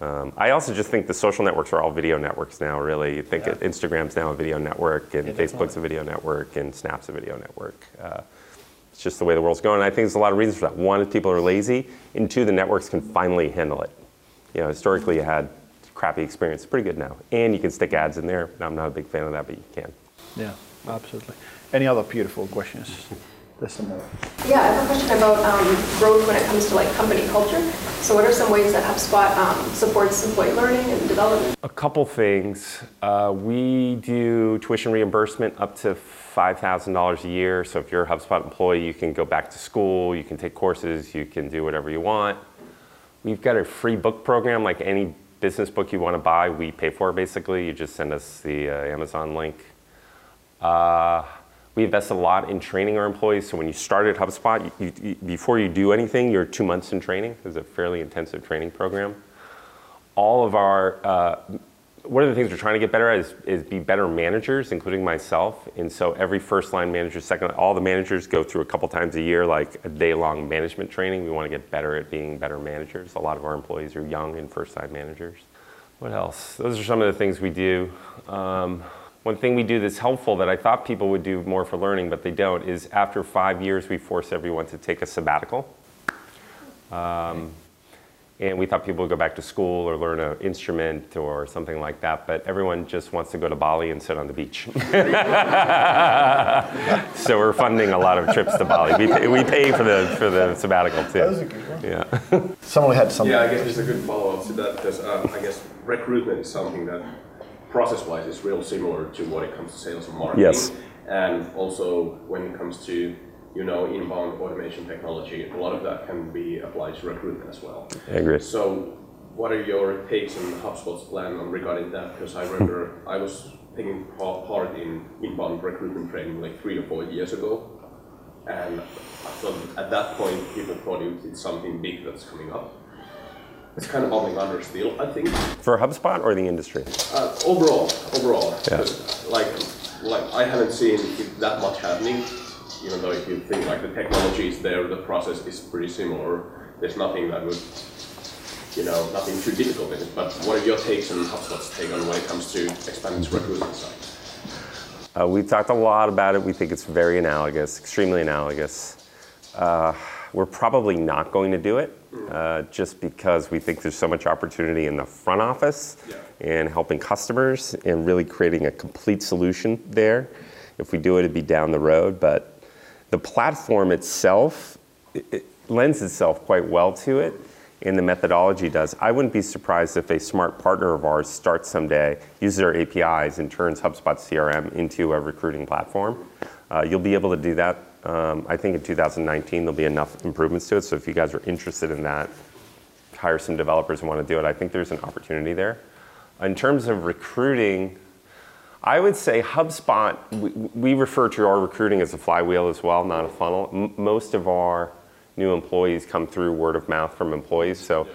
Um, I also just think the social networks are all video networks now, really. You think yeah. Instagram's now a video network, and yeah, Facebook's a video network, and Snap's a video network. Uh, it's just the way the world's going. And I think there's a lot of reasons for that. One is people are lazy, and two, the networks can finally handle it. You know, historically you had crappy experience. Pretty good now. And you can stick ads in there. I'm not a big fan of that, but you can. Yeah, absolutely. Any other beautiful questions? There's some more. Yeah, I have a question about um, growth when it comes to like company culture. So, what are some ways that HubSpot um, supports employee learning and development? A couple things. Uh, we do tuition reimbursement up to $5,000 a year. So, if you're a HubSpot employee, you can go back to school, you can take courses, you can do whatever you want. We've got a free book program like any business book you want to buy, we pay for basically. You just send us the uh, Amazon link. Uh, we invest a lot in training our employees. So when you start at HubSpot, you, you, before you do anything, you're two months in training. It's a fairly intensive training program. All of our uh, one of the things we're trying to get better at is, is be better managers, including myself. And so every first line manager, second, all the managers go through a couple times a year, like a day long management training. We want to get better at being better managers. A lot of our employees are young and first line managers. What else? Those are some of the things we do. Um, one thing we do that's helpful that I thought people would do more for learning, but they don't, is after five years, we force everyone to take a sabbatical. Um, and we thought people would go back to school or learn an instrument or something like that, but everyone just wants to go to Bali and sit on the beach. so we're funding a lot of trips to Bali. We pay, we pay for the for the sabbatical too. That was a good one. Yeah. Someone had some. Yeah, I guess it's a good follow-up to that because uh, I guess recruitment is something that process-wise is real similar to what it comes to sales and marketing. Yes. And also when it comes to you know inbound automation technology, a lot of that can be applied to recruitment as well. I agree. So, what are your takes on HubSpot's plan on regarding that? Because I remember I was taking part in inbound recruitment training like three or four years ago, and I thought at that point people thought it- it's something big that's coming up. It's kind of bubbling under still, I think. For HubSpot or the industry? Uh, overall, overall, Yeah. like, like I haven't seen that much happening. Even though if you think like the technology is there, the process is pretty similar. There's nothing that would, you know, nothing too difficult in it. But what are your takes and HubSpot's take on when it comes to expanding to recruitment side? Uh, we've talked a lot about it. We think it's very analogous, extremely analogous. Uh, we're probably not going to do it uh, just because we think there's so much opportunity in the front office and helping customers and really creating a complete solution there. If we do it, it'd be down the road. But the platform itself it, lends itself quite well to it, and the methodology does. I wouldn't be surprised if a smart partner of ours starts someday, uses our APIs, and turns HubSpot CRM into a recruiting platform. Uh, you'll be able to do that. Um, I think in 2019 there'll be enough improvements to it. So if you guys are interested in that, hire some developers and want to do it. I think there's an opportunity there. In terms of recruiting, I would say HubSpot, we, we refer to our recruiting as a flywheel as well, not a funnel. M- most of our new employees come through word of mouth from employees. So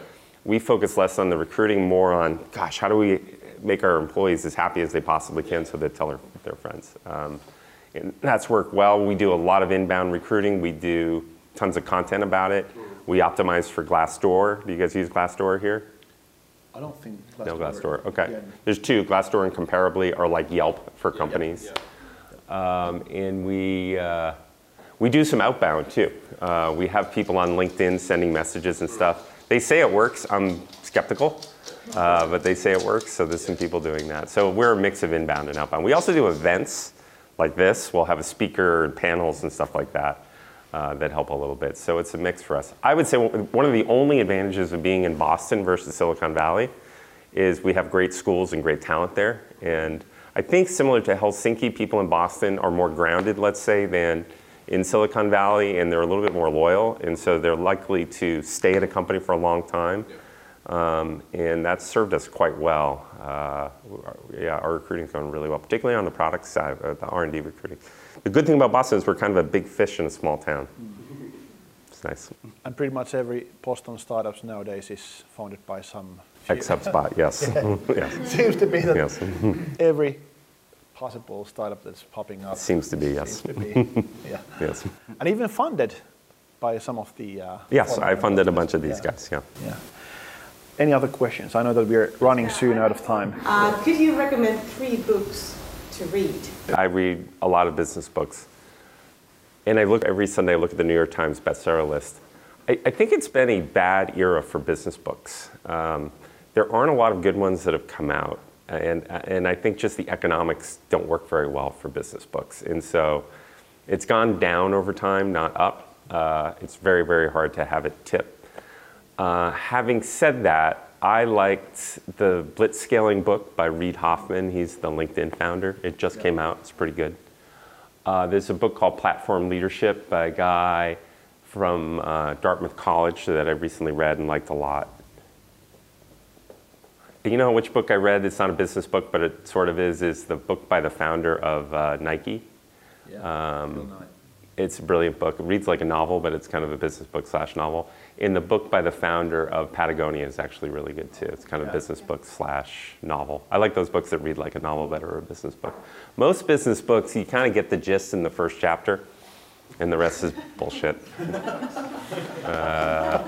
we focus less on the recruiting, more on, gosh, how do we make our employees as happy as they possibly can so they tell their, their friends. Um, and that's worked well. We do a lot of inbound recruiting. We do tons of content about it. We optimize for Glassdoor. Do you guys use Glassdoor here? I don't think. No Glassdoor. Okay. Yeah. There's two. Glassdoor and Comparably are like Yelp for companies. Um, and we uh, we do some outbound too. Uh, we have people on LinkedIn sending messages and stuff. They say it works. I'm skeptical, uh, but they say it works. So there's some people doing that. So we're a mix of inbound and outbound. We also do events like this. We'll have a speaker and panels and stuff like that. Uh, that help a little bit. So it's a mix for us. I would say one of the only advantages of being in Boston versus Silicon Valley is we have great schools and great talent there. And I think similar to Helsinki, people in Boston are more grounded, let's say, than in Silicon Valley, and they're a little bit more loyal. And so they're likely to stay at a company for a long time. Um, and that's served us quite well. Uh, yeah, our recruiting's going really well, particularly on the product side, uh, the R&D recruiting. The good thing about Boston is we're kind of a big fish in a small town. It's nice. And pretty much every Boston startups nowadays is founded by some. Ex HubSpot, yes. yes. Seems to be that Yes. every possible startup that's popping up. Seems to be, yes. To be, yeah. Yes. And even funded by some of the. Uh, Yes, I funded a bunch of these Yeah. guys, yeah. Yeah. Any other questions? I know that we're running soon out of time. Uh, could you recommend three books to read? I read a lot of business books. And I look every Sunday, I look at the New York Times bestseller list. I, I think it's been a bad era for business books. Um, there aren't a lot of good ones that have come out. And, and I think just the economics don't work very well for business books. And so it's gone down over time, not up. Uh, it's very, very hard to have it tip. Uh, having said that, I liked the Blitzscaling book by Reid Hoffman. He's the LinkedIn founder. It just came out. It's pretty good. Uh, there's a book called Platform Leadership by a guy from uh, Dartmouth College that I recently read and liked a lot. You know which book I read? It's not a business book, but it sort of is. Is the book by the founder of uh, Nike. Um, it's a brilliant book. It reads like a novel, but it's kind of a business book slash novel. And the book by the founder of Patagonia is actually really good too. It's kind of a business book slash novel. I like those books that read like a novel better or a business book. Most business books, you kind of get the gist in the first chapter, and the rest is bullshit. Uh,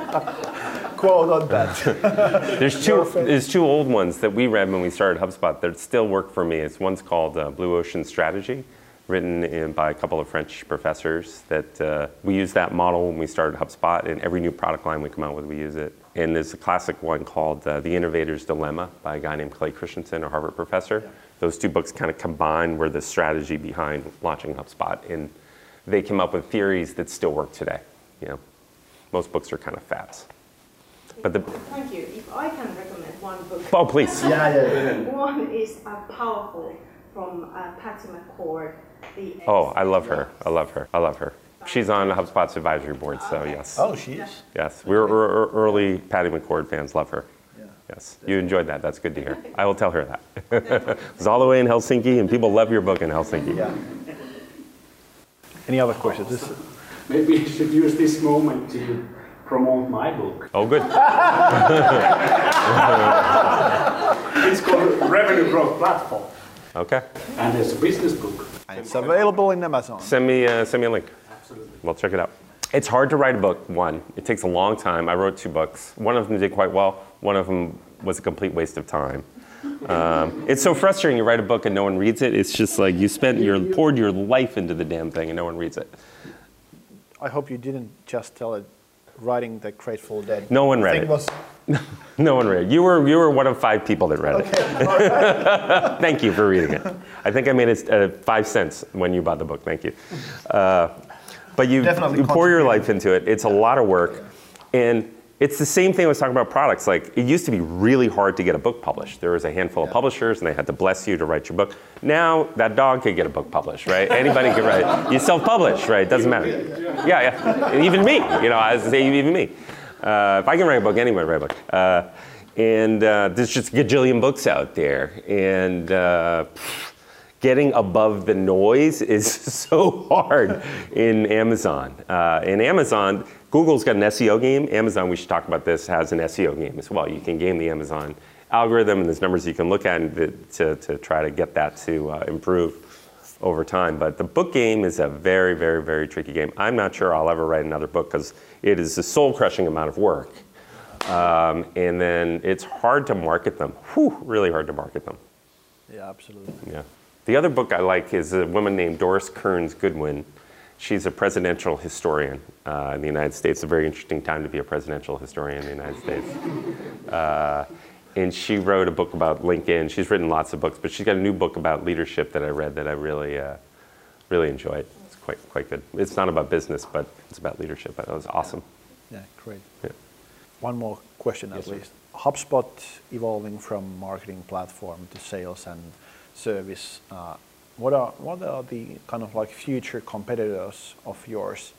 quote on that. There's two. There's two old ones that we read when we started HubSpot that still work for me. It's one's called uh, Blue Ocean Strategy, written in, by a couple of French professors. That uh, we use that model when we started HubSpot, and every new product line we come out with, we use it. And there's a classic one called uh, The Innovator's Dilemma by a guy named Clay Christensen, a Harvard professor. Those two books kind of combine were the strategy behind launching HubSpot, and they came up with theories that still work today. You know, most books are kind of fads. But the Thank you. If I can recommend one book. Oh, please. Yeah, yeah, yeah. One is uh, Powerful from uh, Patty McCord. The oh, I love her. I love her. I love her. She's on HubSpot's advisory board, so yes. Oh, she is. Yes, we were er- er- early Patty McCord fans. Love her. Yes, you enjoyed that. That's good to hear. I will tell her that. it's all the way in Helsinki, and people love your book in Helsinki. Yeah. Any other questions? This, Maybe you should use this moment to promote my book. Oh, good. It's called Revenue Growth Platform, Okay. and it's a business book. and it's available in Amazon. Send me, uh, send me a link. Absolutely. We'll check it out. It's hard to write a book, one. It takes a long time. I wrote two books. One of them did quite well, one of them was a complete waste of time. Um, it's so frustrating. You write a book and no one reads it. It's just like you spent your poured your life into the damn thing and no one reads it. I hope you didn't just tell it writing the Grateful Dead. No one read thing it. Was, No one read it. You were you were one of five people that read it. Thank you for reading it. I think I made it uh, five cents when you bought the book. Thank you. Uh, but you, Definitely you pour your life into it. It's a lot of work, and it's the same thing I was talking about products. Like it used to be really hard to get a book published. There was a handful of publishers, and they had to bless you to write your book. Now that dog could get a book published, right? Anybody can write. You self-publish, right? It doesn't matter. Yeah, yeah. And even me, you know, I was say even me. Uh, if I can write a book, anyone can write a book. Uh, and uh, there's just gajillion books out there, and uh, getting above the noise is so hard in Amazon. Uh, in Amazon, Google's got an SEO game. Amazon, we should talk about this, has an SEO game as well. You can game the Amazon algorithm, and there's numbers you can look at to, to, to try to get that to uh, improve over time. But the book game is a very, very, very tricky game. I'm not sure I'll ever write another book because it is a soul crushing amount of work. Um, and then it's hard to market them. Whew, really hard to market them. yeah, absolutely. Yeah. The other book I like is a woman named Doris Kearns Goodwin. She's a presidential historian uh, in the United States. A very interesting time to be a presidential historian in the United States. Uh, and she wrote a book about Lincoln. She's written lots of books, but she's got a new book about leadership that I read that I really, uh, really enjoyed. It's quite, quite good. It's not about business, but it's about leadership. That was awesome. Yeah, great. Yeah. One more question at least. HubSpot evolving from marketing platform to sales and service. Uh, what are what are the kind of like future competitors of yours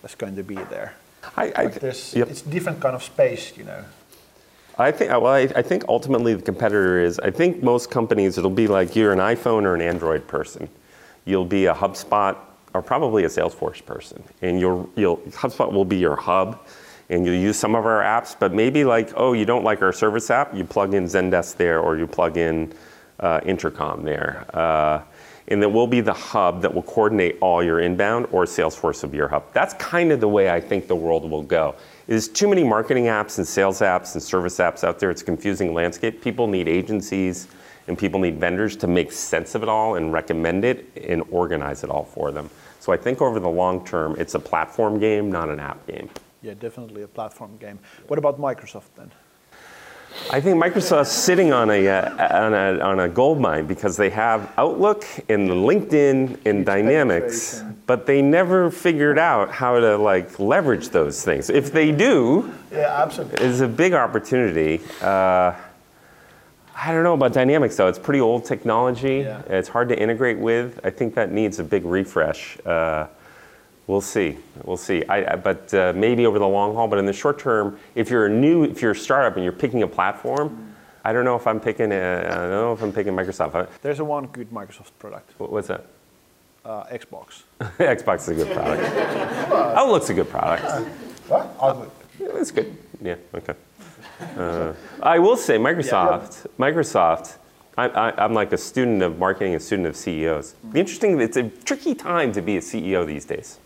that's going to be there? I, I, Like there's, yep. It's different kind of space, you know. I think well, I, I think ultimately the competitor is. I think most companies it'll be like you're an iPhone or an Android person. You'll be a HubSpot or probably a Salesforce person, and you'll you'll HubSpot will be your hub, and you'll use some of our apps. But maybe like oh you don't like our service app, you plug in Zendesk there, or you plug in uh, Intercom there. Uh, and that will be the hub that will coordinate all your inbound or Salesforce will be your hub. That's kind of the way I think the world will go. There's too many marketing apps and sales apps and service apps out there. It's a confusing landscape. People need agencies and people need vendors to make sense of it all and recommend it and organize it all for them. So I think over the long term, it's a platform game, not an app game. Yeah, definitely a platform game. What about Microsoft then? I think Microsoft's sitting on a, uh, on a on a gold mine because they have Outlook and LinkedIn and Dynamics, but they never figured out how to like leverage those things. If they do, Yeah, absolutely. is a big opportunity. Uh, I don't know about Dynamics though. It's pretty old technology. Yeah. It's hard to integrate with. I think that needs a big refresh. Uh, we'll see. We'll see. I, but uh, maybe over the long haul. But in the short term, if you're a new, if you're a startup and you're picking a platform, I don't know if I'm picking. A, I don't know if I'm picking Microsoft. There's a one good Microsoft product, What's that? uh, Xbox. Xbox is a good product. Outlook's a good product. What? Outlook. It's good. Yeah. Okay. Uh, I will say, Microsoft. Microsoft. I, I, I'm like a student of marketing, a student of CEOs. The interesting. It's a tricky time to be a CEO these days.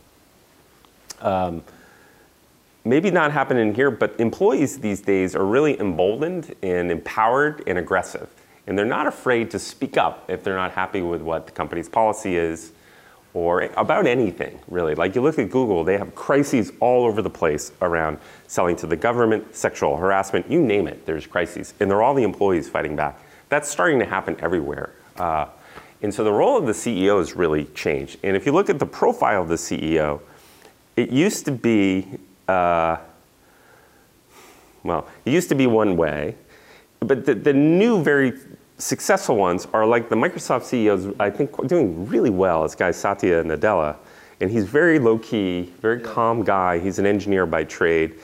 Um, maybe not happening here, but employees these days are really emboldened and empowered and aggressive. And they're not afraid to speak up if they're not happy with what the company's policy is or about anything, really. Like you look at Google, they have crises all over the place around selling to the government, sexual harassment, you name it, there's crises. And they're all the employees fighting back. That's starting to happen everywhere. Uh, and so the role of the CEO has really changed. And if you look at the profile of the CEO, it used to be, uh, well, it used to be one way, but the, the new, very successful ones are like the Microsoft CEOs, I think, doing really well. This guy, Satya Nadella. And he's very low key, very yeah. calm guy. He's an engineer by trade.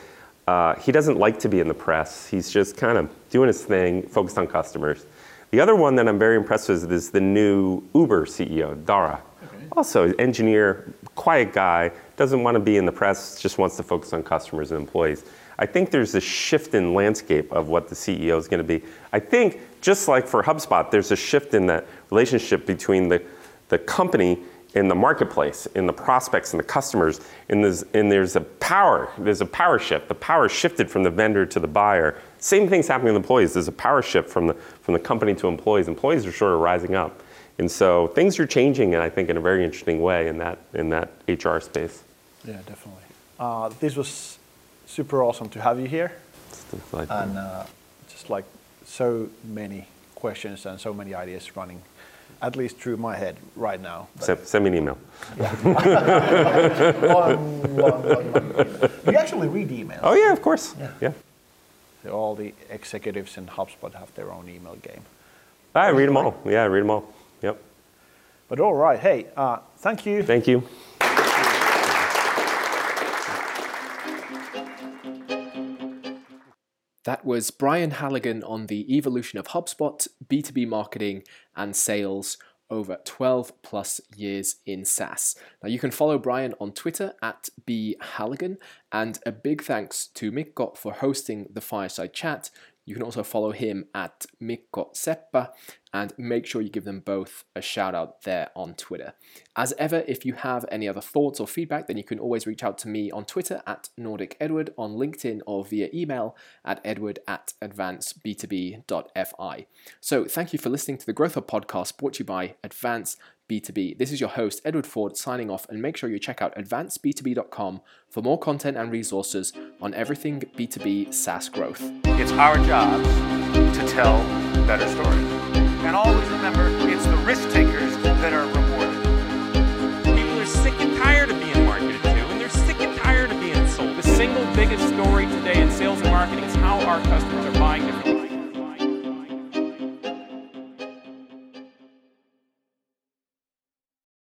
Uh, he doesn't like to be in the press. He's just kind of doing his thing, focused on customers. The other one that I'm very impressed with is the new Uber CEO, Dara. Okay. Also, engineer, quiet guy, doesn't want to be in the press, just wants to focus on customers and employees. I think there's a shift in landscape of what the CEO is going to be. I think, just like for HubSpot, there's a shift in that relationship between the, the company and the marketplace, in the prospects and the customers, and there's, and there's a power, there's a power shift. The power shifted from the vendor to the buyer. Same thing's happening with employees. There's a power shift from the, from the company to employees. Employees are sort of rising up. And so things are changing, and I think in a very interesting way in that, in that HR space. Yeah, definitely. Uh, this was super awesome to have you here. And uh, just like so many questions and so many ideas running, at least through my head right now. Send, send, me an email. Yeah. one, one, one, you actually read emails. Oh yeah, of course. Yeah. yeah. So all the executives in HubSpot have their own email game. I read them all. Yeah, I read them all. Yep. But all right. Hey, uh, thank you. Thank you. That was Brian Halligan on the evolution of HubSpot, B2B marketing, and sales over 12 plus years in SaaS. Now, you can follow Brian on Twitter at bhalligan, and a big thanks to Mikko for hosting the fireside chat. You can also follow him at Mikko Seppä and make sure you give them both a shout out there on Twitter. As ever, if you have any other thoughts or feedback, then you can always reach out to me on Twitter at Nordic Edward, on LinkedIn, or via email at edward at advanceb2b.fi. So thank you for listening to the Growth Hub podcast brought to you by Advance B2B. This is your host, Edward Ford, signing off, and make sure you check out advanceb2b.com for more content and resources on everything B2B SaaS growth. It's our job to tell better stories. And always remember, it's the risk takers that are rewarded. People are sick and tired of being marketed to, and they're sick and tired of being sold. The single biggest story today in sales and marketing is how our customers are